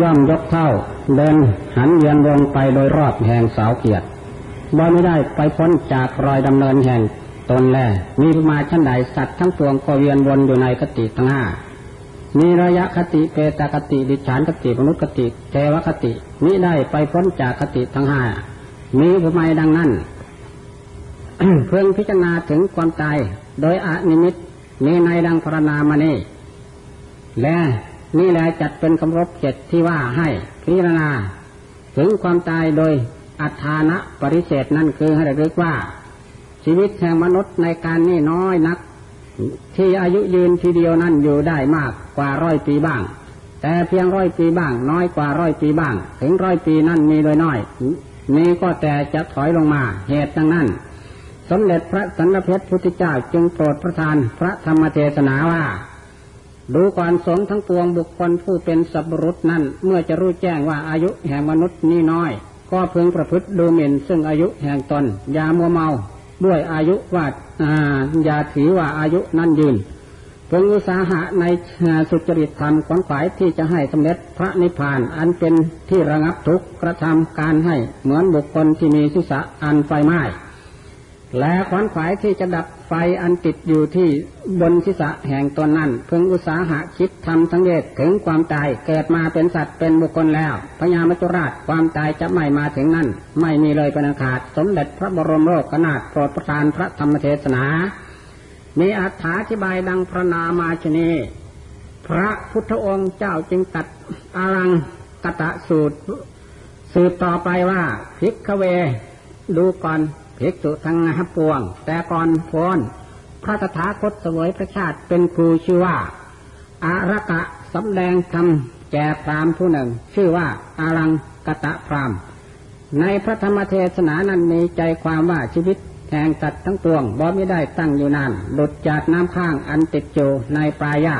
ย่อมยกเท่าเดินหันเวียนวนไปโดยรอบแห่งเสาเกียรติบ่ไม่ได้ไปพ้นจากรอยดำเนินแห่งตนแล มีมาชั้นใดสัตว์ทั้งปวงก็เวียนวนอยู่ในคติทั้งห้ามีระยะคติเปตคติดิฉานคติมนุษย์คติเทวคติมิได้ไปพ้นจากคติทั้งห้ามีผู้ไม่ดังนั้น เพื่อพิจารณาถึงความตายโดยอนิมิตมีในดังพรณามานี่และ นี่แหละจัดเป็นคำรบเจ็ดที่ว่าให้พิจารณา ถึงความตายโดยอัฏานะปริเศษนั่นคือให้ระลึกว่า ชีวิตแห่งมนุษย์ในการนี้น้อยนัก ที่อายุยืนทีเดียวนั้นอยู่ได้มากกว่าร้อยปีบ้าง แต่เพียงร้อยปีบ้าง น้อยกว่าร้อยปีบ้าง ถึงร้อยปีนั่นมีโดยน้อยนี้ก็แต่จะถอยลงมาเหตุดังนั้น สมเด็จพระสันเพชรพุทธเจ้าจึงโปรดประทานพระธรรมเทศนาว่า ดูก่อนสงทั้งปวงบุคคลผู้เป็นสัพรุษนั้นเมื่อจะรู้แจ้งว่าอายุแห่งมนุษย์นี้น้อย ก็เพึงประพฤติดูหมิ่นซึ่งอายุแห่งตนอย่ามัวเมา ด้วยอายุว่าอย่าถือว่าอายุนั้นยืนเพึงอุตสาหะในสุจริตธรรมขวนขวายที่จะให้สำเร็จพระนิพพานอันเป็นที่ระงับทุกข์กระทำการให้เหมือนบุคคลที่มีศีรษะอันไฟไหม้และขวนขวายที่จะดับ ไฟอันติดอยู่ที่บนศีรษะแห่งตนนั้นเพึงอุตสาหะคิดทำสังเกตถึงความตายเกิดมาเป็นสัตว์เป็นบุคคลแล้วพญามจุราชความตายจะไม่มาถึงนั่น ไม่มีเลยเป็นอาขาดสมเด็จพระบรมโลกนาถโปรดประทานพระธรรมเทศนา มีอธิบายดังพระนามาชนี พระพุทธองค์เจ้าจึงตัดอารังกตะสูตร สืบต่อไปว่าพิกเว ดูก่อน ภิกษุทั้งหัปวง แต่ก่อนโฟนพระตถาคตเสวยพระชาติเป็นครูชื่อว่า อารักะสำแดงธรรมแก่พรามผู้หนึ่ง ชื่อว่าอารังกตะพรามในพระธรรมเทศนานั้นมีใจความว่าชีวิตแห่งตัดทั้งปวงบ่ไม่ได้ตั้งอยู่นานหลุดจากน้ำข้างอันติดอยู่ในปลายา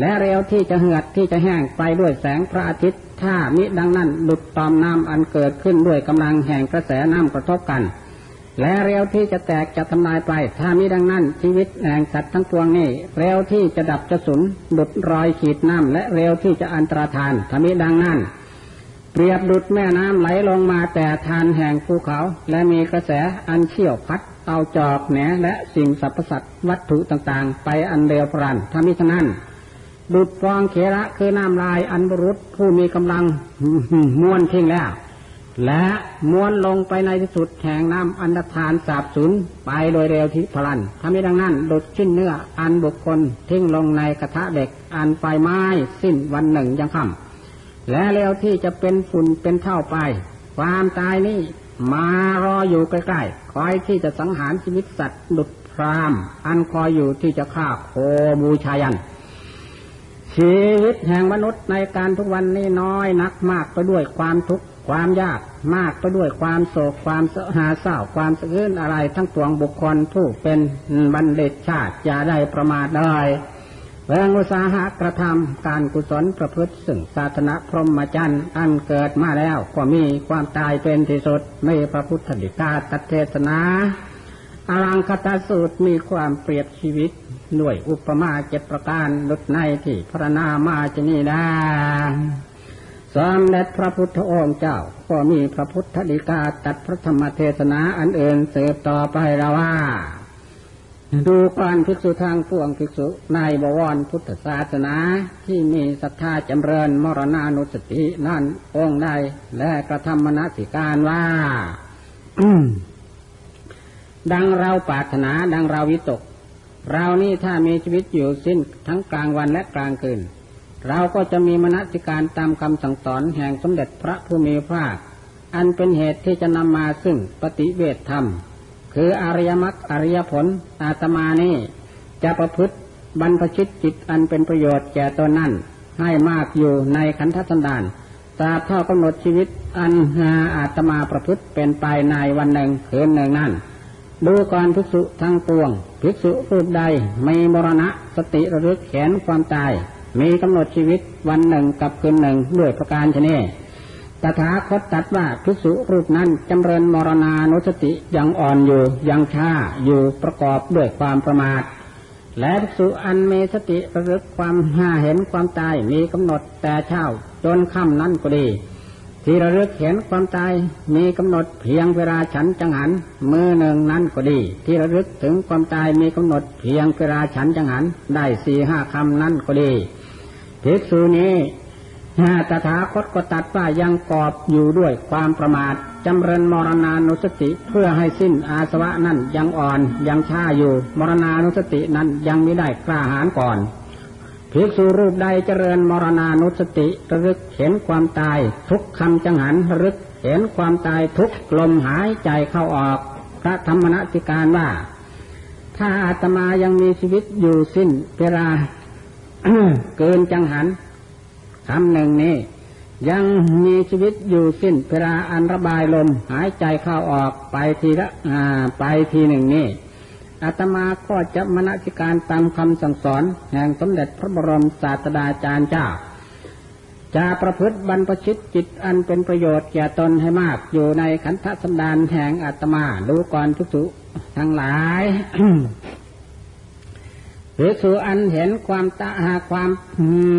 และเร็วที่จะเหือดที่จะแห้งไปด้วยแสงพระอาทิตย์ ถ้ามิดังนั้นหลุดตอมน้ำอันเกิดขึ้นด้วยกำลังแห่งกระแสน้ำกระทบกัน และเร็วที่จะแตกจะทำลายไป ถ้ามีดังนั้น ชีวิตแห่งสัตว์ทั้งปวงนี้ เร็วที่จะดับจะสูญดุดรอยขีดน้ำและเร็วที่จะอันตรธานถ้ามีดังนั้น เปรียบดุดแม่น้ำไหลลงมาแต่ทานแห่งภูเขา และมีกระแสอันเชี่ยวพัดเอาจอกแหนและสิ่งสรรพสัตว์วัตถุต่างๆ ไปอันเร็วพรันถ้ามิฉะนั้นดุดฟองเขระคือน้ำลายอันบรุษผู้มีกำลังม้วนทิ้งแล้ว และม้วนลงไปในที่สุดแห่งน้ำอันดทานสาบสูญไปโดยเร็วที่พลันถ้าไม่ดังนั้นดุดชิ้นเนื้ออันบุคคลทิ้งลงในกระทะเด็กอันไฟไม้สิ้นวันหนึ่งยังค่ำและเร็วที่จะเป็นฝุ่นเป็นเท่าไป ความตายนี้มารออยู่ใกล้ๆคอยที่จะสังหารชีวิตสัตว์ดุดพรามอันคอยอยู่ที่จะฆ่าโคบูชายันชีวิตแห่งมนุษย์ในการทุกวันนี้น้อยนักมากไปด้วยความทุกข์ ความยากมากไปด้วยความโศกความหาเศร้าความสะอื้นอะไรทั้งปวงบุคคลผู้เป็นบัณฑิตชาติอย่าได้ประมาทเลยเรื่องอุตสาหะกระทำการกุศลประพฤติซึ่งศาสนาพรหมจรรย์อันเกิดมาแล้วก็มีความตายเป็นที่สุดไม่พระพุทธดิกาตัเทศนาอลังคตาสูตรมีความเปรียบชีวิตด้วยอุปมาเจ็ดประการลุดในที่พระนามาจนีได้ สมเด็จพระพุทธองค์เจ้า ก็มีพระพุทธดีกาตัดพระธรรมเทศนาอันเอื่นเสพต่อไปเราว่า ดูการภิกษุทางพวงภิกษุในบวรพุทธศาสนาที่มีศรัทธาจำเริญมรณานุสตินั่นองค์ใดและกระทำมนสิการว่าดังเราปรารถนาดังเราวิตก เรานี่ถ้ามีชีวิตอยู่สิ้นทั้งกลางวันและกลางคืน เราก็จะมีมนสิการตามคำสั่งสอนแห่งสมเด็จพระผู้มีพระอันเป็นเหตุที่จะนำมาซึ่งปฏิเวทธรรม คืออริยมรรคอริยผลอาตมานี่จะประพฤติบรรพชิตจิตอันเป็นประโยชน์แก่ตนนั่น ให้มากอยู่ในขันธสันดานตราบเท่ากำหนดชีวิตอันหาอาตมาประพฤติเป็นไปในวันหนึ่งคืนหนึ่งนั่น ดูก่อนภิกษุทั้งปวง ภิกษุรูปใดไม่มรณะสติระลึกแขนความตาย มีกำหนดชีวิตวันหนึ่งกับคืนหนึ่งด้วยประการชนีตถาคตตัดว่าภิกษุรูปนั้นจำเริญมรณานุสติยังอ่อนอยู่ยังช้าอยู่ประกอบด้วยความประมาท และภิกษุอันมีสติระลึกความห้าเห็นความตายมีกำหนดแต่เช้าจนค่ำนั้นก็ดี ที่ระลึกเห็นความตายมีกำหนดเพียงเวลาฉันจังหันมือหนึ่งนั้นก็ดี ที่ระลึกถึงความตายมีกำหนดเพียงเวลาฉันจังหันได้สี่ห้าคำนั้นก็ดี ภิกษุนี้ตถาคตก็ตัดว่ายังกอบอยู่ด้วยความประมาทจำเริญมรณานุสติเพื่อให้สิ้นอาสวะนั้นยังอ่อนยังช้าอยู่ มรณานุสตินั้นยังไม่ได้กล้าหาญก่อนภิกษุรูปใดเจริญมรณานุสติระลึกเห็นความตายทุกคำจังหันระลึกเห็นความตายทุกลมหายใจเข้าออก พระธรรมนติการว่า ถ้าอาตมายังมีชีวิตอยู่สิ้นเวลา เกินจังหันคำหนึ่งนี้ ยังมีชีวิตอยู่สิ้นเวลาอันระบายลมหายใจเข้าออกไปทีละไปทีหนึ่งนี้อาตมาก็จะมณสิการตามคำสั่งสอน แห่งสมเด็จพระบรมศาสดาจารย์เจ้า จะประพฤติบรรพชิตจิตอันเป็นประโยชน์แก่ตนให้มากอยู่ในขันธสันดานแห่งอาตมาดูก่อนทุกสุทั้งหลาย หรือสู่อันเห็นความตาหาความ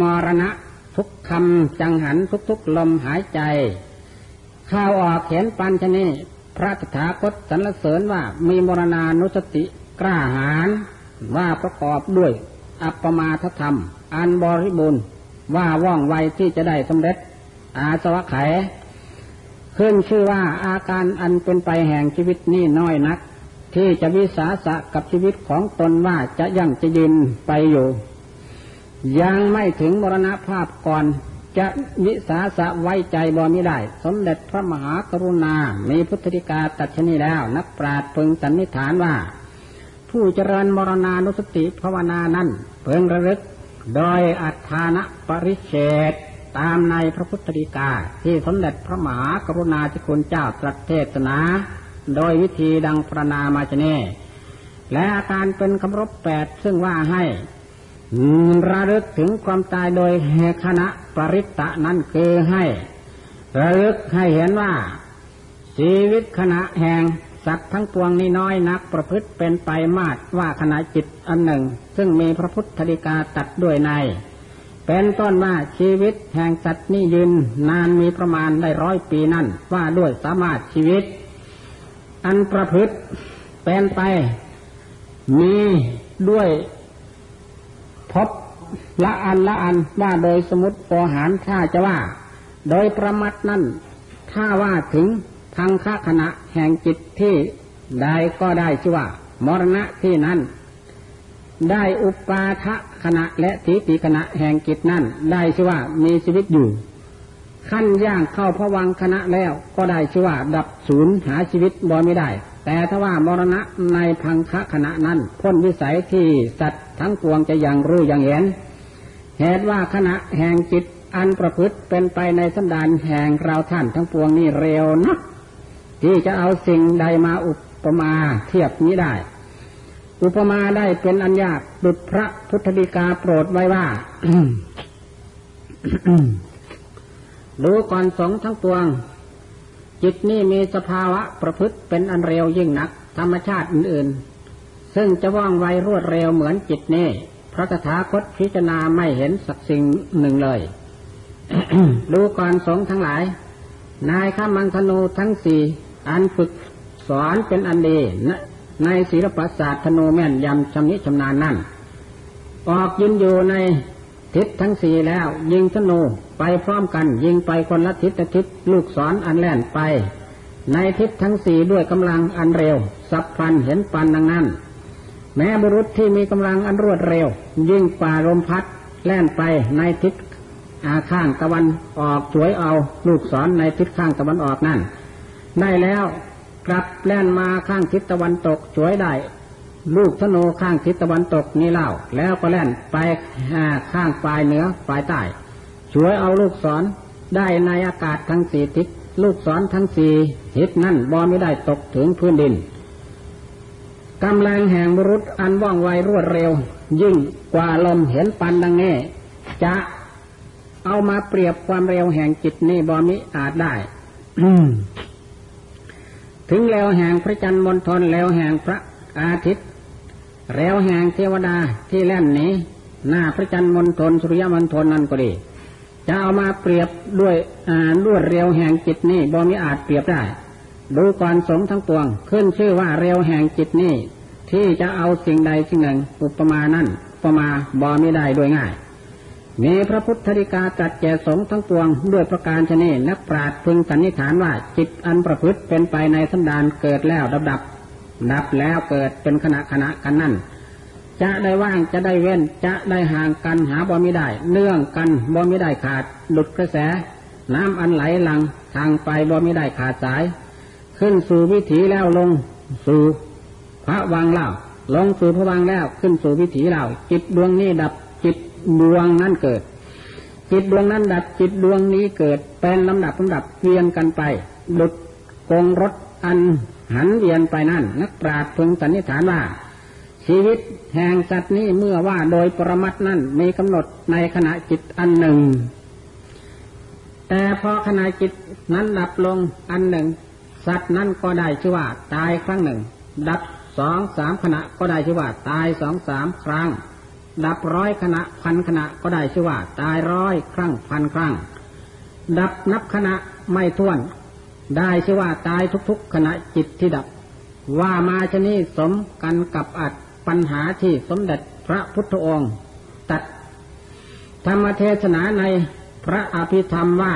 มรณะ ทุกคำจังหันทุกๆลมหายใจ ข้าวออกเห็นปัญชนีพระตถาคตสรรเสริญว่ามีมรณานุสติกล้าหาญว่าประกอบด้วย อัปปมาทธรรม อันบริบูรณ์ว่าว่องไวที่จะได้สำเร็จ อาสวะไขขึ้นชื่อว่าอาการอันเป็นไปแห่งชีวิตนี้น้อยนัก ที่จะวิสาสะกับชีวิตของตนว่าจะยั่งจะยืนไปอยู่ ยังไม่ถึงมรณภาพก่อนจะวิสาสะไว้ใจบ่มิได้ สมเด็จพระมหากรุณา มีพุทธิกาตัดชนีแล้ว นักปราชญ์พึงสันนิษฐานว่า ผู้เจริญมรณานุสติภาวนานั้นเพิ่งระลึกโดยอัฏฐานปริเชตตามในพระพุทธดีกา ที่สมเด็จพระมหากรุณาธิคุณเจ้าตรัสเทศนา โดยวิธีดังประนามาชเนและอาการเป็นคำรบแปดซึ่งว่าให้ระลึกถึงความตายโดยเหคณะปริตตะนั้นคือให้ระลึกให้เห็นว่า ชีวิตขณะแห่งสัตว์ทั้งปวงนี้น้อยนักประพฤติเป็นไปมากว่าขณะจิตอันหนึ่ง ซึ่งมีพระพุทธดิกาตัดด้วยใน เป็นต้นว่าชีวิตแห่งสัตว์นี้ยืนนานมีประมาณได้ร้อยปีนั่นว่าด้วยสามารถชีวิต อันประพฤติเป็นไป มีด้วยพบละอันละอันว่าโดยสมุติโอหารถ้าจะว่า โดยประมัดนั่นถ้าว่าถึงทางคขณะแห่งจิตที่ใดก็ได้ชื่อว่า มรณะที่นั้น ได้อุปาทะขณะและทิฏฐิขณะแห่งจิตนั้นได้ชื่อว่ามีชีวิตอยู่ ขั้นย่างเข้าพวังคณะแล้วก็ได้ชื่อว่า ดับศูนย์หาชีวิตบ่ไม่ได้ แต่ถ้าว่ามรณะในพังคะขณะนั้น พ้นวิสัยที่สัตว์ทั้งปวงจะยังรู้ยังเห็นเหตุว่าขณะแห่งจิตอันประพฤติเป็นไปในสันดานแห่งเราท่านทั้งปวงนี่เร็วนักที่จะเอาสิ่งใดมาอุปมาเทียบนี้ได้ อุปมาได้เป็นอันยาดุจพระพุทธดิกาโปรดไว้ว่า ดูก่อนสงทั้งปวง จิตนี่มีสภาวะประพฤติเป็นอันเร็วยิ่งนัก ธรรมชาติอื่นๆ ซึ่งจะว่องไวรวดเร็วเหมือนจิตนี่พระตถาคตพิจารณาไม่เห็นสักสิ่งหนึ่งเลย ดูก่อนสงทั้งหลาย นายข้ามังธนูทั้งสี่อันฝึกสอนเป็นอันดีในศิลปศาสตร์ธนูแม่นยำชำนิชำนาญนั่นออกยินอยู่ใน ทิศทั้งสี่แล้ว ยิงธนูไปพร้อมกัน ยิงไปคนละทิศทิศลูกศรออันแล่นไป ในทิศทั้งสี่ด้วยกำลังอันเร็ว สับฟันเห็นปันดังนั้น แม้บุรุษที่มีกำลังอันรวดเร็ว ยิ่งป่าลมพัดแล่นไปในทิศอาข้างตะวันออกสวยเอาลูกศรในทิศข้างตะวันออกนั่นได้แล้วกลับแล่นมาข้างทิศตะวันตกช่วยได้ ลูกธนูข้างทิศตะวันตกนี่เล่า แล้วก็แล่นไปข้างปลายเหนือปลายใต้ช่วยเอาลูกศรได้ในอากาศทั้งสี่ทิศลูกศรทั้งสี่ทิศนั่นบอไม่ได้ตกถึงพื้นดินกำลังแห่งบุรุษอันว่องไวรวดเร็ว ยิ่งกว่าลมเห็นปันดังนี้จะเอามาเปรียบความเร็วแห่งจิตนี่บอมิอาจได้ถึงแล้วแห่งพระจันทร์มณฑลแล้วแห่งพระอาทิตย์ แล้วแห่งเทวดาที่แล่นนี้ หน้าพระจันทร์มณฑลสุริยมณฑลนั่นก็ดี จะเอามาเปรียบด้วยรวดเร็วแห่งจิตนี่บ่มีอาจเปรียบได้ ดูก่อนสงทั้งปวง ขึ้นชื่อว่าเร็วแห่งจิตนี่ที่จะเอาสิ่งใดสิ่งหนึ่งอุปมานั่นอุปมาบ่มีได้โดยง่าย มีพระพุทธธิกาจัดแก่สงทั้งปวง ด้วยประการชนีนักปราชญ์พึงสันนิษฐานว่าจิตอันประพฤติเป็นไปในสันดานเกิดแล้วดับดับ ดับแล้วเกิดเป็นขณะขณะกันนั่นจะได้ว่างจะได้เว้นจะได้ห่างกันหาบ่มีได้เนื่องกันบ่มีได้ขาดหลุดกระแส น้ำอันไหลหลังทางไปบ่มีได้ขาดสาย ขึ้นสู่วิถีแล้วลงสู่พระวังเล่าลงสู่พระวังแล้วขึ้นสู่วิถีเล่าจิตดวงนี้ดับจิตดวงนั้นเกิด จิตดวงนั้นดับจิตดวงนี้เกิดเป็นลำดับลำดับเวียนกันไปหลุดกงรถอัน หันเวียนไปนั่นนักปราชญ์พึงสันนิษฐานว่า ชีวิตแห่งสัตว์นี้เมื่อว่าโดยปรมัตนั้นมีกำหนดในขณะจิตอันหนึ่ง แต่พอขณะจิตนั้นดับลงอันหนึ่ง สัตว์นั้นก็ได้ชื่อว่าตายครั้งหนึ่ง ดับสองสามขณะก็ได้ชื่อว่าตายสองสามครั้ง ดับร้อยขณะพันขณะก็ได้ชื่อว่า ตายร้อยครั้งพันครั้ง ดับนับขณะไม่ท้วน ได้ชื่อว่าตายทุกๆ ขณะจิตที่ดับ ว่ามาชนี้สมกันกับอัดปัญหาที่สมเด็จพระพุทธองค์ ตัดธรรมเทศนาในพระอภิธรรมว่า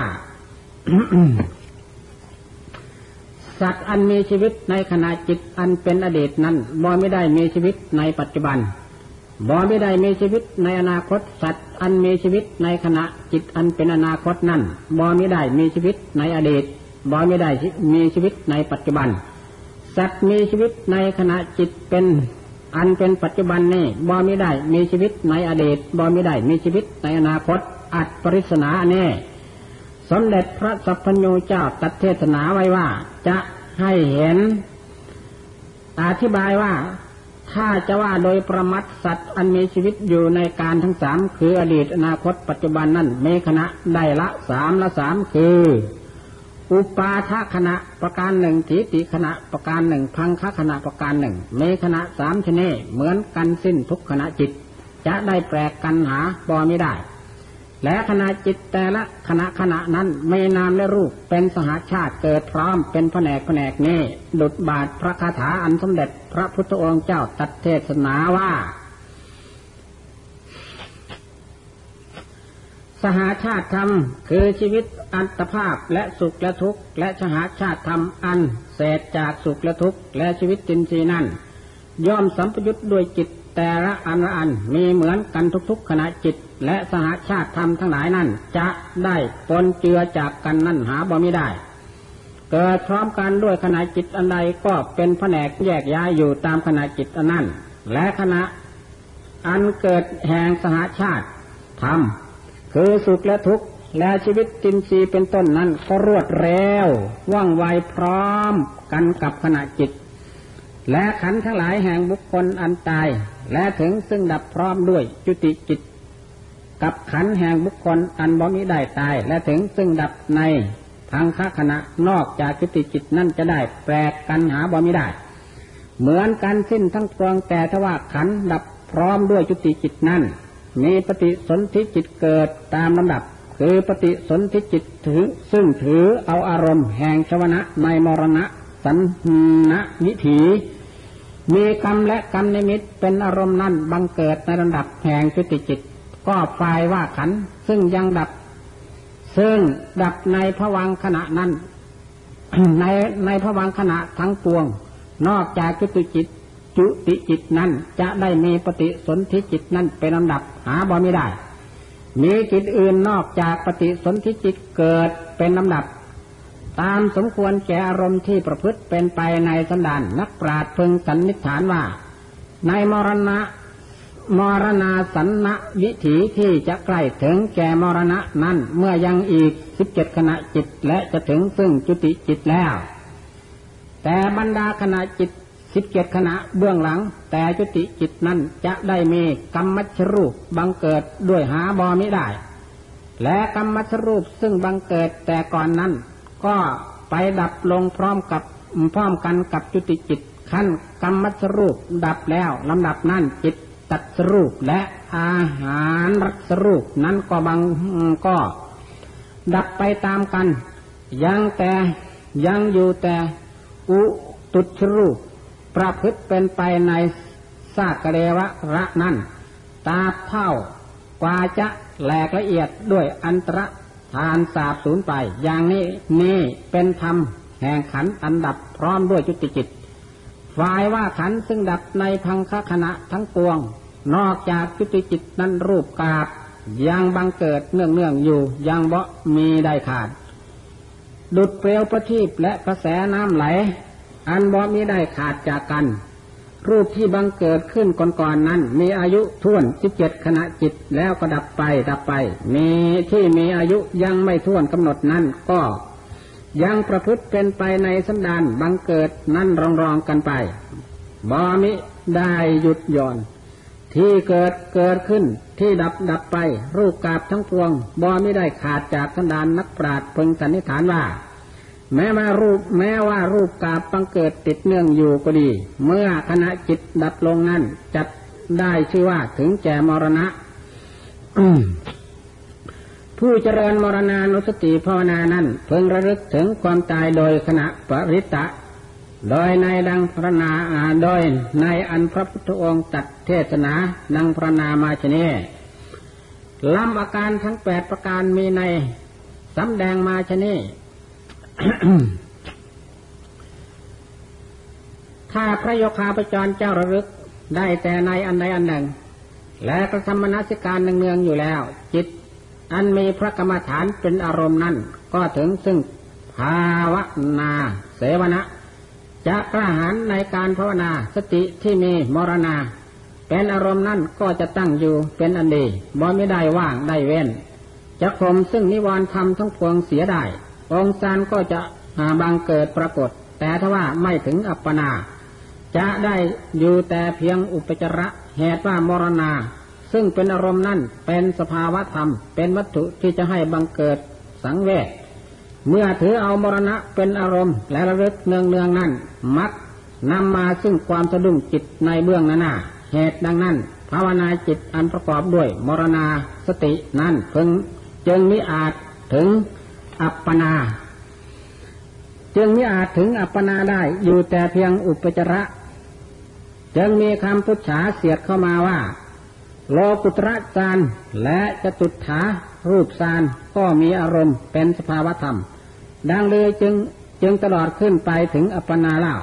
สัตว์อันมีชีวิตในขณะจิตอันเป็นอดีตนั้นบ่ไม่ได้มีชีวิตในปัจจุบันบ่ไม่ได้มีชีวิตในอนาคต สัตว์อันมีชีวิตในขณะจิตอันเป็นอนาคตนั้นบ่ไม่ได้มีชีวิตในอดีต บ่ไม่ได้มีชีวิตในปัจจุบัน สัตว์มีชีวิตในขณะจิตเป็นอันเป็นปัจจุบันนี้บ่มีได้มีชีวิตในอดีตบ่มีได้มีชีวิตในอนาคต อัดปริศนาแน่ สมเด็จพระสัพพัญญูเจ้าตัดเทศนาไว้ว่า จะให้เห็น อธิบายว่าถ้าจะว่าโดยประมัดสัตว์อันมีชีวิตอยู่ในการทั้งสามคืออดีตอนาคตปัจจุบันนั่นมีคณะได้ละสามละสามคือ อุปาทขณะประการหนึ่งทีติขณะประการหนึ่งพังคขณะประการหนึ่งเมขณะสามชนีเหมือนกันสิ้นทุกขณะจิต จะได้แปลกกันหาบอไม่ได้ และขณะจิตแต่ละขณะขณะนั้นไม่นามและรูปเป็นสหาชาติเกิดพร้อมเป็นแผนกแผนกนี้ดุดบาทพระคาถาอันสมเด็จพระพุทธองค์เจ้าตัดเทศนาว่า สหาชาติธรรมคือชีวิตอัตภาพและสุขและทุกข์และสหาชาติธรรมอันเศษจากสุขและทุกข์และชีวิตจินรีนั่นย่อมสัมปยุตด้วยจิตแต่ละอันละอันมีเหมือนกันทุกๆขณะจิต และสหาชาติธรรมทั้งหลายนั่นจะได้ปนเจือจากกันนั่นหาบ่ม่ได้ เกิดพร้อมกันด้วยขณะจิตอันใดก็เป็นแผนกแยกย้ายอยู่ตามขณะจิตอันนั้น และขณะอันเกิดแห่งสหาชาติธรรม คือสุขและทุกข์และชีวิตจินซีเป็นต้นนั้นก็รวดเร็วว่องไวพร้อมกันกับขณะจิต และขันทั้งหลายแห่งบุคคลอันตาย และถึงซึ่งดับพร้อมด้วยจุติจิต กับขันแห่งบุคคลอันบ่มีได้ตาย และถึงซึ่งดับในทางคขณะนอกจากจุติจิตนั่นจะได้แปลกกันหาบ่มีได้ เหมือนกันสิ้นทั้งปวงแต่ทว่าขันดับพร้อมด้วยจุติจิตนั่น มีปฏิสนธิจิตเกิดตามลำดับ คือปฏิสนธิจิตถือ ซึ่งถือเอาอารมณ์แห่งชวนะในมรณะ สันนะวิถีมีกรรมและกรรมนิมิตเป็นอารมณ์นั้นบังเกิดในระดับแห่งจุติจิต ก็ฝ่ายว่าขันซึ่งยังดับ ซึ่งดับในพวังขณะนั้น ในในพวังขณะทั้งปวง นอกจากจุติจิต จุติจิตนั้น จะได้มีปฏิสนธิจิตนั้นเป็นลำดับหาบ่ไม่ได้ มีจิตอื่นนอกจากปฏิสนธิจิตเกิดเป็นลำดับ ตามสมควรแก่อารมณ์ที่ประพฤติเป็นไปในสันดานนักปราชญ์พึงสันนิษฐานว่า ในมรณะมรณาสันนวิถีที่จะใกล้ถึงแก่มรณะนั้นเมื่อยังอีกสิบเจ็ดขณะจิตและจะถึงซึ่งจุติจิตแล้ว แต่บรรดาขณะจิต สิบเจ็ดขณะเบื้องหลัง แต่จุติจิตนั้นจะได้มีกรรมัชรูปบังเกิดด้วยหาบอมิได้ และกรรมัชรูปซึ่งบังเกิดแต่ก่อนนั้น ก็ไปดับลงพร้อมกับพร้อมกันกับจุติจิตขั้นกรรมัชรูปดับแล้วลำดับนั้นจิตตัดสรูปและอาหารรักสรูปนั้นก็บังก็ ดับไปตามกัน ยังแต่ยังอยู่แต่อุตุชรูป ประพฤติเป็นไปในซากเรวะระนั้นตาเท่ากว่าจะแหลกละเอียดด้วยอันตรทานสาบสูญไป อย่างนี้นี่เป็นธรรมแห่งขันอันดับพร้อมด้วยจุติจิตฝ่ายว่าขันซึ่งดับในพังคขณะทั้งปวง นอกจากจุติจิตนั้นรูปกาบยังบังเกิดเนื่องเนื่องอยู่ ยังบ่มีได้ขาด ดุดเปลวประทีปและกระแสน้ำไหล อันบ่มีได้ขาดจากกัน รูปที่บังเกิดขึ้นก่อนๆนนั้น มีอายุท่วนสิบเจ็ดขณะจิตแล้วก็ดับไปดับไป มีที่มีอายุยังไม่ท่วนกำหนดนั้นก็ยังประพฤติเป็นไปในสันดานบังเกิดนั่นรองรองกันไปบ่มิได้หยุดย่อน ที่เกิดเกิดขึ้นที่ดับดับไป รูปกาบทั้งปวงบ่มิได้ขาดจากสันดานนักปราชญ์พึงสันนิษฐานว่า แม้มารูปแม้ว่ารูปกาบบังเกิดติดเนื่องอยู่ก็ดี เมื่อขณะจิตดับลงนั้นจัดได้ชื่อว่าถึงแก่มรณะผู้เจริญมรณานุสติภาวนานั้นเพิ่งระลึกถึงความตายโดยขณะปริตะ โดยในดังพระนาโดยในอันพระพุทธองค์ตัดเทศนาดังพระนามาชนีลำอาการทั้งแปดประการมีในสำแดงมาชนี ถ้าพระโยคาปจรเจ้าระลึกได้แต่ในอันใดอันหนึ่ง และกระทำมนสิการเนืองๆอยู่แล้ว จิต อันมีพระกรรมฐานเป็นอารมณ์นั้น ก็ถึงซึ่งภาวนาเสวนะจะกระหารในการภาวนาสติที่มีมรณา เป็นอารมณ์นั้นก็จะตั้งอยู่เป็นอันดีบ่ไม่ได้ว่างได้เว้น จะข่มซึ่งนิวรณ์ธรรมทั้งพวงเสียได้ องค์ซานก็จะบังเกิดปรากฏ แต่ถ้าว่าไม่ถึงอัปปนา จะได้อยู่แต่เพียงอุปจระเหตุว่ามรณา ซึ่งเป็นอารมณ์นั่นเป็นสภาวะธรรม เป็นวัตถุที่จะให้บังเกิดสังเวชเมื่อถือเอามรณะเป็นอารมณ์ และระลึกเนืองเนืองนั่นมักนำมาซึ่งความสะดุ้งจิตในเบื้องหน้าเหตุดังนั้น ภาวนาจิตอันประกอบด้วยมรณาสตินั่นเพิ่งจึงมิอาจถึง อัปปนา จึงไมิอาจถึงอัปปนาได้อยู่แต่เพียงอุปจาระ จึงมีคำพุทธาเสียดเข้ามาว่า โลกุตระจานและจตุถารูปซานก็มีอารมณ์เป็นสภาวธรรม ดังเลยจึงจึงตลอดขึ้นไปถึงอัปปนาเล่า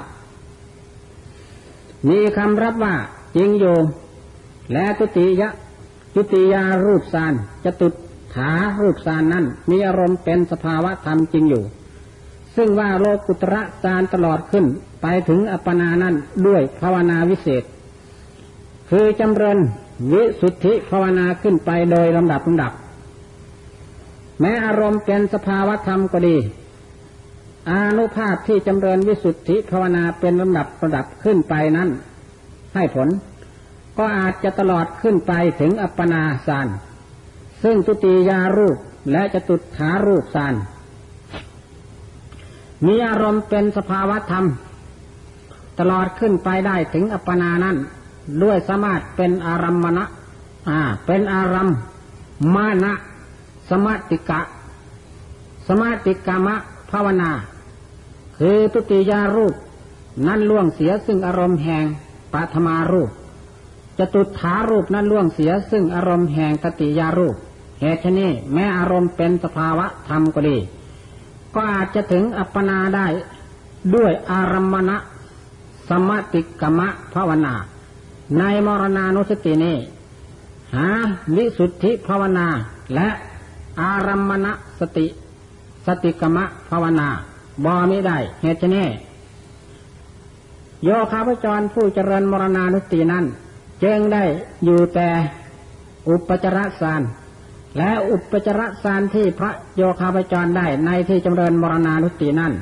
มีคำรับว่าจริงอยู่และตุติยะตุติยารูปซานจตุ ถารูปซานนั้นมีอารมณ์เป็นสภาวะธรรมจริงอยู่ ซึ่งว่าโลกุตระจานตลอดขึ้นไปถึงอัปปนานั้นด้วยภาวนาวิเศษ คือจำเริญวิสุทธิภาวนาขึ้นไปโดยลำดับลำดับ แม้อารมณ์เป็นสภาวะธรรมก็ดีอานุภาพที่จำเริญวิสุทธิภาวนาเป็นลำดับระดับขึ้นไปนั้น ให้ผล ก็อาจจะตลอดขึ้นไปถึงอัปปนาสาน ซึ่งตุติยารูปและจะตุถารูปสานมีอารมณ์เป็นสภาวะธรรม ตลอดขึ้นไปได้ถึงอัปปนานั้น ด้วยสมารถเป็นอารัมมณะอ่า เป็นอารัมมานะสมาติกะ สมาติกามะภาวนา คือตุติยารูป นั้นล่วงเสียซึ่งอารมณ์แห่งปัทมารูปจะตุถารูปนั้นล่วงเสียซึ่งอารมณ์แห่งตติยารูป เหตุนี้แม้อารมณ์เป็นสภาวะธรรมก็ดี ก็อาจจะถึงอัปปนาได้ด้วยอารัมมณะสมติกมะภาวนา ในมรณานุสตินี้หาวิสุทธิภาวนาและอารัมมณสติ สติกมะภาวนาบอไม่ได้เหตุนี้โยคาพจรผู้เจริญมรณานุสตินั้นจึงได้อยู่แต่อุปจารสาน และอุปจารสานที่พระโยคาพจรได้ในที่จำเริญมรณานุสตินั้น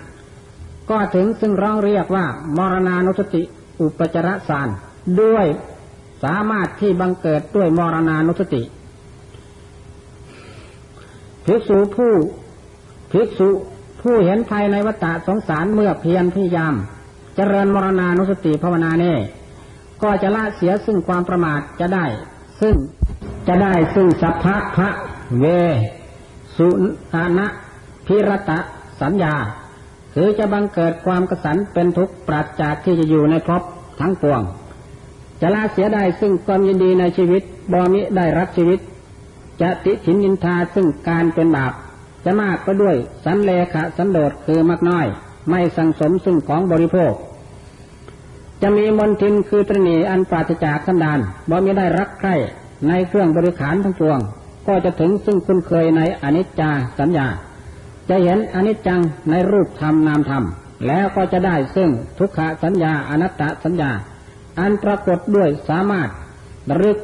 ก็ถึงซึ่งร้องเรียกว่ามรณานุสติ อุปจารสานด้วยสามารถที่บังเกิดด้วยมรณานุสติภิกษุผู้ภิกษุผู้เห็นภายในวัฏสงสารเมื่อเพียรพยายาม เจริญมรณานุสติภาวนาเน่ก็จะละเสียซึ่งความประมาทจะได้ ซึ่งจะได้ซึ่งสัพพะพระเว สุอานะพิรตะสัญญา คือจะบังเกิดความกระสันเป็นทุกข์ปราศจากที่จะอยู่ในภพทั้งปวง จะละเสียได้ซึ่งความยินดีในชีวิตบอมิได้รับชีวิต จะติฉินยินทาซึ่งการเป็นบาปจะมากก็ด้วยสันเลขะสันโดษคือมากน้อย ไม่สังสมซึ่งของบริโภค จะมีมนทินคือตรณีอันปราศจากสันดานบ่มิได้รัก ใคร่ในเครื่องบริขารทั้งปวง ก็จะถึงซึ่งคุณเคยในอนิจจาสัญญา จะเห็นอนิจจังในรูปธรรมนามธรรม แล้วก็จะได้ซึ่งทุกขสัญญาอนัตตสัญญา อันปรากฏด้วยสามารถรึก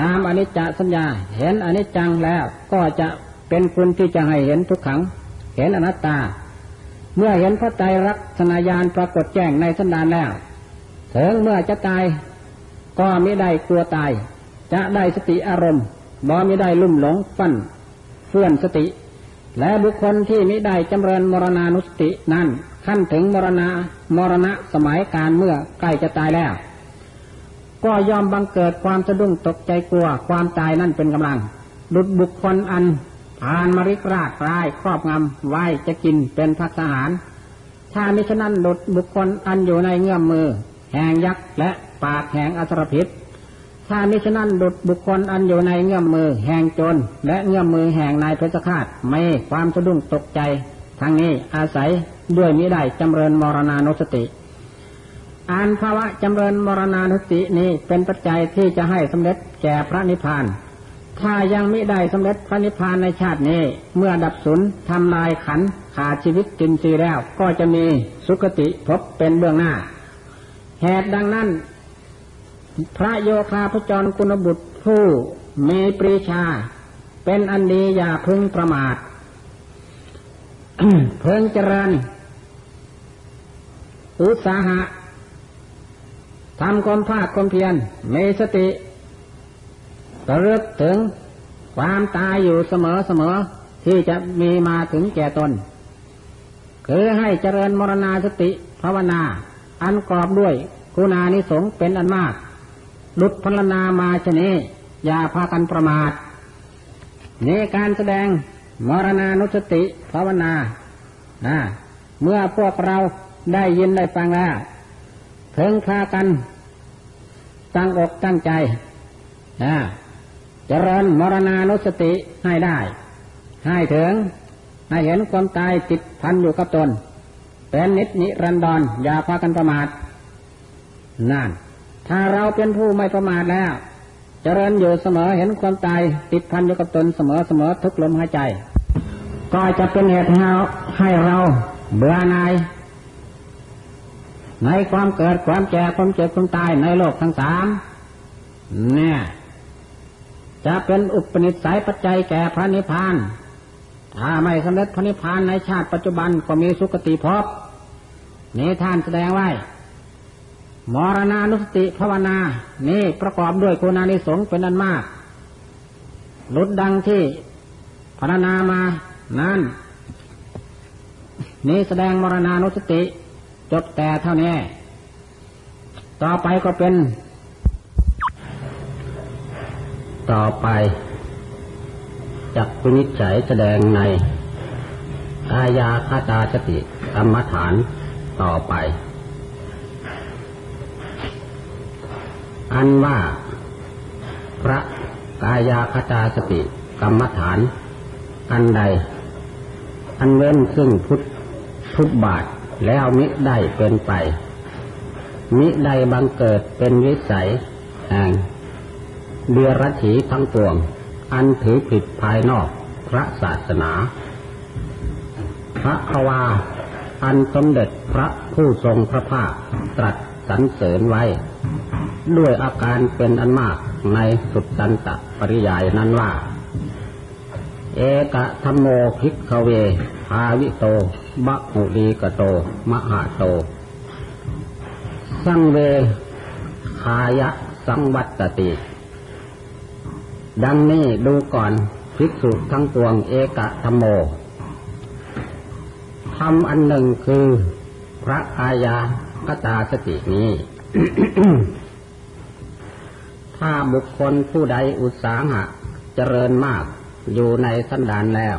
ตามอนิจจสัญญา เห็นอนิจจังแล้วก็จะเป็นคุณที่จะให้เห็นทุกขัง เห็นอนัตตา เมื่อเห็นพระใจรักษณญาณปรากฏแจ้งในสันดานแล้วถึงเมื่อจะตายก็ไม่ได้กลัวตาย จะได้สติอารมณ์บ่ไม่ได้ลุ่มหลงฟันเฟื่อนสติ และบุคคลที่ไม่ได้จำเริญมรณานุสตินั้นขั้นถึงมรณะมรณะสมัยการเมื่อใกล้จะตายแล้ว ก็ยอมบังเกิดความสะดุ้งตกใจกลัวความตายนั่นเป็นกำลังดุดบุคคลอันผ่านมริกราดรายครอบงำไว้จะกินเป็นพักทหาร ถ้ามิฉะนั้นดุดบุคคลอันอยู่ในเงื่อมมือ แห่งยักษ์และปากแห่งอสรพิษ ถ้ามิฉะนั้นดุดบุคคลอันอยู่ในเงื่อมมือแห่งจน และเงื่อมมือแห่งนายเพชฌฆาตไม่ความสะดุ้งตกใจ ทั้งนี้อาศัยด้วยมิได้จำเริญมรณานุสติอานภาวะจำเริญมรณานุสตินี้เป็นปัจจัยที่จะให้สำเร็จแก่พระนิพพาน ถ้ายังมิได้สำเร็จพระนิพพานในชาตินี้ เมื่อดับสุนทำลายขันขาดชีวิตจินซีแล้ว ก็จะมีสุคติพบเป็นเบื้องหน้า เหตุดังนั้น พระโยคาพจรกุณบุตรผู้มีปรีชา เป็นอันดีอย่าพึงประมาทเพิ่งเจริญ อุตสาหะทำความภาคความเพียรมีสติระลึกถึงความตายอยู่เสมอเสมอที่จะมีมาถึงแก่ตน คือให้เจริญมรณาสติภาวนา อันกรอบด้วยคุณานิสงเป็นอันมาก หลุดพลนามาชนีอย่าพากันประมาทในการแสดงมรณานุสติภาวนาเมื่อพวกเราได้ยินได้ฟังแล้วเพิ่งพากันตั้งอกตั้งใจนะเจริญมรณานุสติให้ได้ ให้ถึงให้เห็นความตายติดพันอยู่กับตน เป็นนิดนิรันดรอย่าพากันประมาทนั่น ถ้าเราเป็นผู้ไม่ประมาทแล้วเจริญอยู่เสมอเห็นความตายติดพันอยู่กับตนเสมอเสมอทุกลมหายใจ ก็จะเป็นเหตุให้เราให้เราเบื่อหน่ายในความเกิดความแก่ความเจ็บความตายในโลกทั้งสามเนี่ยจะเป็นอุปนิสัยปัจจัยแก่พระนิพพาน ถ้าไม่สำเร็จพระนิพพานในชาติปัจจุบันก็มีสุคติภพนี้ท่านแสดงไว้ มรณานุสติภาวนา นี่ประกอบด้วยคุณานิสงส์เป็นอันมากลุดดังที่พรรณนามานั้นนี่แสดงมรณานุสติ จบแต่เท่านี้ ต่อไปก็เป็น ต่อไปจักพินิจฉัยแสดงในกายาคาตาสติกรรมฐานต่อไป อันว่าพระกายาคตาสติกรรมฐาน อันใด อันเว้นซึ่งพุทธทุบบาทแล้วมิได้เป็นไป มิได้บังเกิดเป็นวิสัยแห่งเดียรถีทั้งปวง อันถือผิดภายนอกพระศาสนา พระควาอันสมเด็จพระผู้ทรงพระภาคตรัสสรรเสริญไว้ ด้วยอาการเป็นอันมากในสุดตันตะปริยายนั้นว่า เอกธรรมโมภิกขเวภาวิโตบะหุลีกโต มหาโต สังเวขายะสังวัตติ ดังนี้ดูก่อนภิกษุทั้งปวงเอกธรรมโมทำอันหนึ่งคือพระอายากตาสตินี้ ถ้าบุคคลผู้ใดอุตสาหะเจริญมากอยู่ในสันดานแล้ว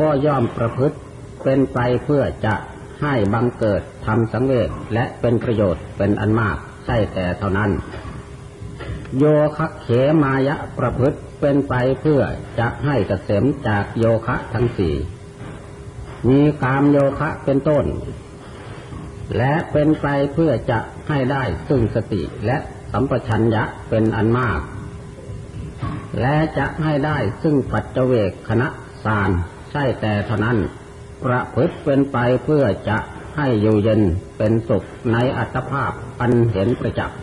ก็ย่อมประพฤติเป็นไปเพื่อจะให้บังเกิดทำสังเวชและเป็นประโยชน์เป็นอันมากใช่แต่เท่านั้น โยคะเขมายะประพฤติเป็นไปเพื่อจะให้เกษมจากโยคะทั้งสี่มีกามโยคะเป็นต้น และเป็นไปเพื่อจะให้ได้ซึ่งสติและ สัมปชัญญะเป็นอันมาก และจะให้ได้ซึ่งปัจเจเวกคณะสารใช่แต่เท่านั้น ประพฤติเป็นไปเพื่อจะให้อยู่เย็นเป็นสุขในอัตภาพอันเห็นประจักษ์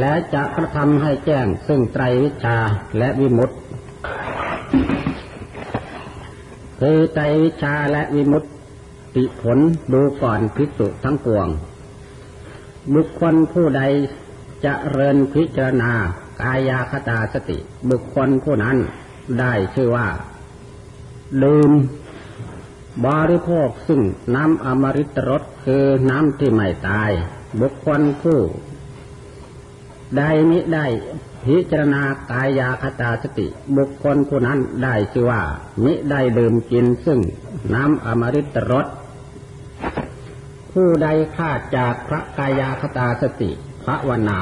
และจะกระทำให้แจ้งซึ่งไตรวิชาและวิมุตติคือไตรวิชาและวิมุตติผลดูก่อนพิสุทั้งปวง บุคคลผู้ใดจะเริญพิจารณากายาคตาสติ บุคคลผู้นั้นได้ชื่อว่า ดื่มบริโภคซึ่งน้ำอมฤตรสคือน้ำที่ไม่ตาย บุคคลผู้ได้มิได้พิจารณากายาคตาสติ บุคคลผู้นั้นได้ชื่อว่า มิได้ดื่มกินซึ่งน้ำอมฤตรส ผู้ใดขาดจากพระกายาคตาสติพระวนา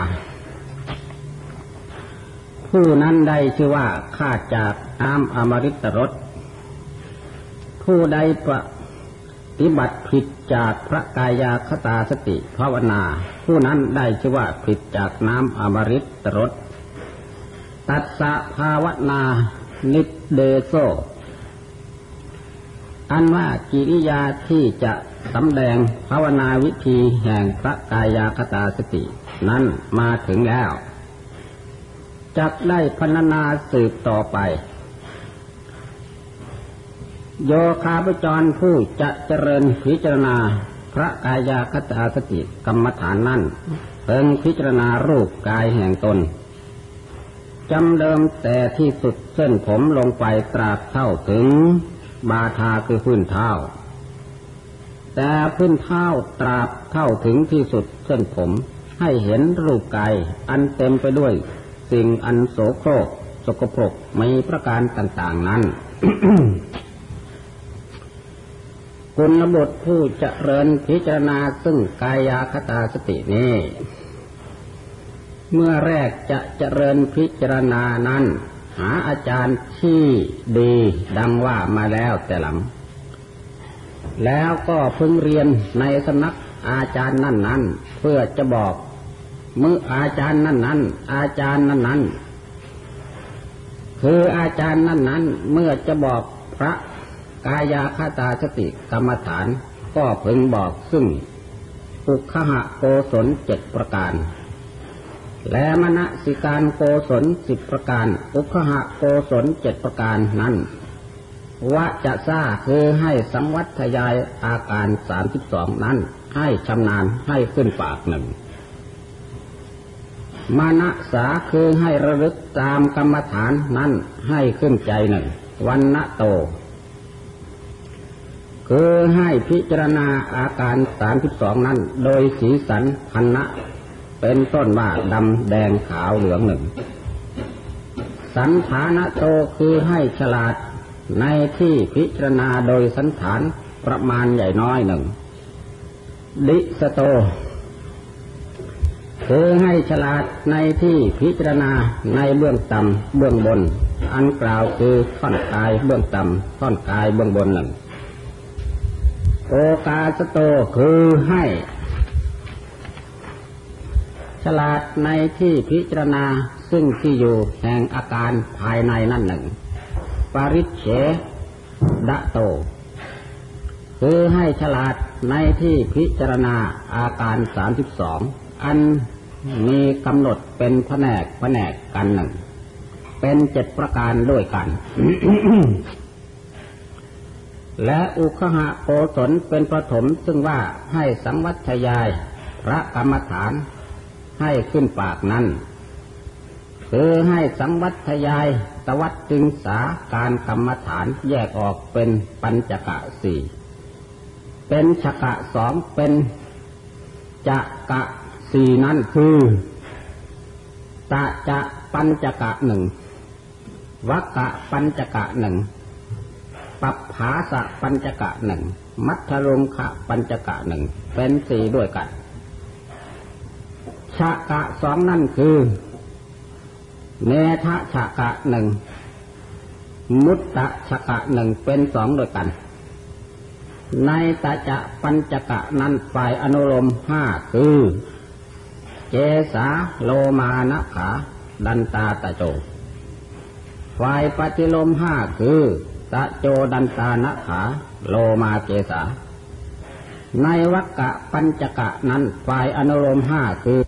ผู้นั้นได้ชื่อว่าขาดจากน้ำอมฤตรสผู้ใดปฏิบัติผิดจากพระกายาคตาสติภาวนา ผู้นั้นได้ชื่อว่าผิดจากน้ำอมฤตรสตัสสะภาวนานิเดโซ อันว่ากิริยาที่จะสำแดงภาวนาวิธีแห่งพระกายาคตาสติ นั้นมาถึงแล้วจักได้พรรณนาสืบต่อไป โยคาพจรผู้จะเจริญพิจารณาพระกายาคตาสติกรรมฐานนั้นเพิ่งพิจารณารูปกายแห่งตนจำเดิมแต่ที่สุดเส้นผมลงไปตราบเท่าถึง บาทาคือพื้นเท้า แต่พื้นเท้าตราบเท่าถึงที่สุดเส้นผมให้เห็นรูปกายอันเต็มไปด้วย สิ่งอันโสโครก สกปรกมีประการต่าง ๆนั้นกุณบุตรผู้เจริญพิจารณาซึ่งกายาคตาสตินี้ เมื่อแรกจะเจริญพิจารณานั้น หาอาจารย์ที่ดีดังว่ามาแล้วแต่หลัง แล้วก็พึงเรียนในสำนักอาจารย์นั่นนั้นเพื่อจะบอกเมื่ออาจารย์นั้นนั้นอาจารย์นั้นนั้นคืออาจารย์นั้นนั้นเมื่อจะบอกพระกายาคตาสติกรรมฐาน ก็พึงบอกซึ่งอุคหะโกศลเจ็ดประการ และมณสิการโกศลสิบประการ อุคหะโกศลเจ็ดประการนั้นวะจะซาคือให้สังวัตยายอาการสามสิบสองนั้น ให้ชำนาญให้ขึ้นปากหนึ่งมานะสาคือให้ระลึกตามกรรมฐานนั้นให้ขึ้นใจหนึ่งวันณะโต คือให้พิจารณาอาการสามสิบสองนั้น โดยสีสันพันนะ เป็นต้นว่าดำแดงขาวเหลืองหนึ่ง สันฐานะโตคือให้ฉลาดในที่พิจารณาโดยสันฐานประมาณใหญ่น้อยหนึ่ง ดิสโต คือให้ฉลาดในที่พิจารณาในเบื้องต่ำเบื้องบน อันกล่าวคือท่อนกายเบื้องต่ำท่อนกายเบื้องบนหนึ่งโอกาสโตคือให้ ฉลาดในที่พิจารณาซึ่งที่อยู่แห่งอาการภายในนั่นหนึ่ง ปริเฉดะโต คือให้ฉลาดในที่พิจารณาอาการสามสิบสองอันมีกำหนดเป็นแผนกแผนกกันหนึ่ง เป็นเจ็ดประการด้วยกัน และอุคหะโกศลเป็นประถมซึ่งว่าให้สังวัตยายพระกรรมฐาน ให้ขึ้นปากนั้น คือให้สังวัตยายตวัดจึงสาการกรรมฐานแยกออกเป็นปัญจกะสี่ เป็นชกะสองเป็นจะกะสี่นั้นคือตะจะปัญจกะหนึ่งวักกะปัญจกะหนึ่งปัปภาสะปัญจกะหนึ่งมัทธรงคะปัญจกะหนึ่งเป็นสี่ด้วยกัน ชะกะสองนั่นคือ เนทะชะกะหนึ่ง มุตตะชะกะหนึ่งเป็นสองโดยกัน ในตะจะปัญจกะนั้นฝ่ายอนุโลมห้าคือ เจสาโลมานะขา ดันตาตะโจฝ่ายปฏิโลมห้าคือตะโจดันตานะขาโลมาเจสาในวักกะปัญจกะนั้นฝ่ายอนุโลมห้าคือ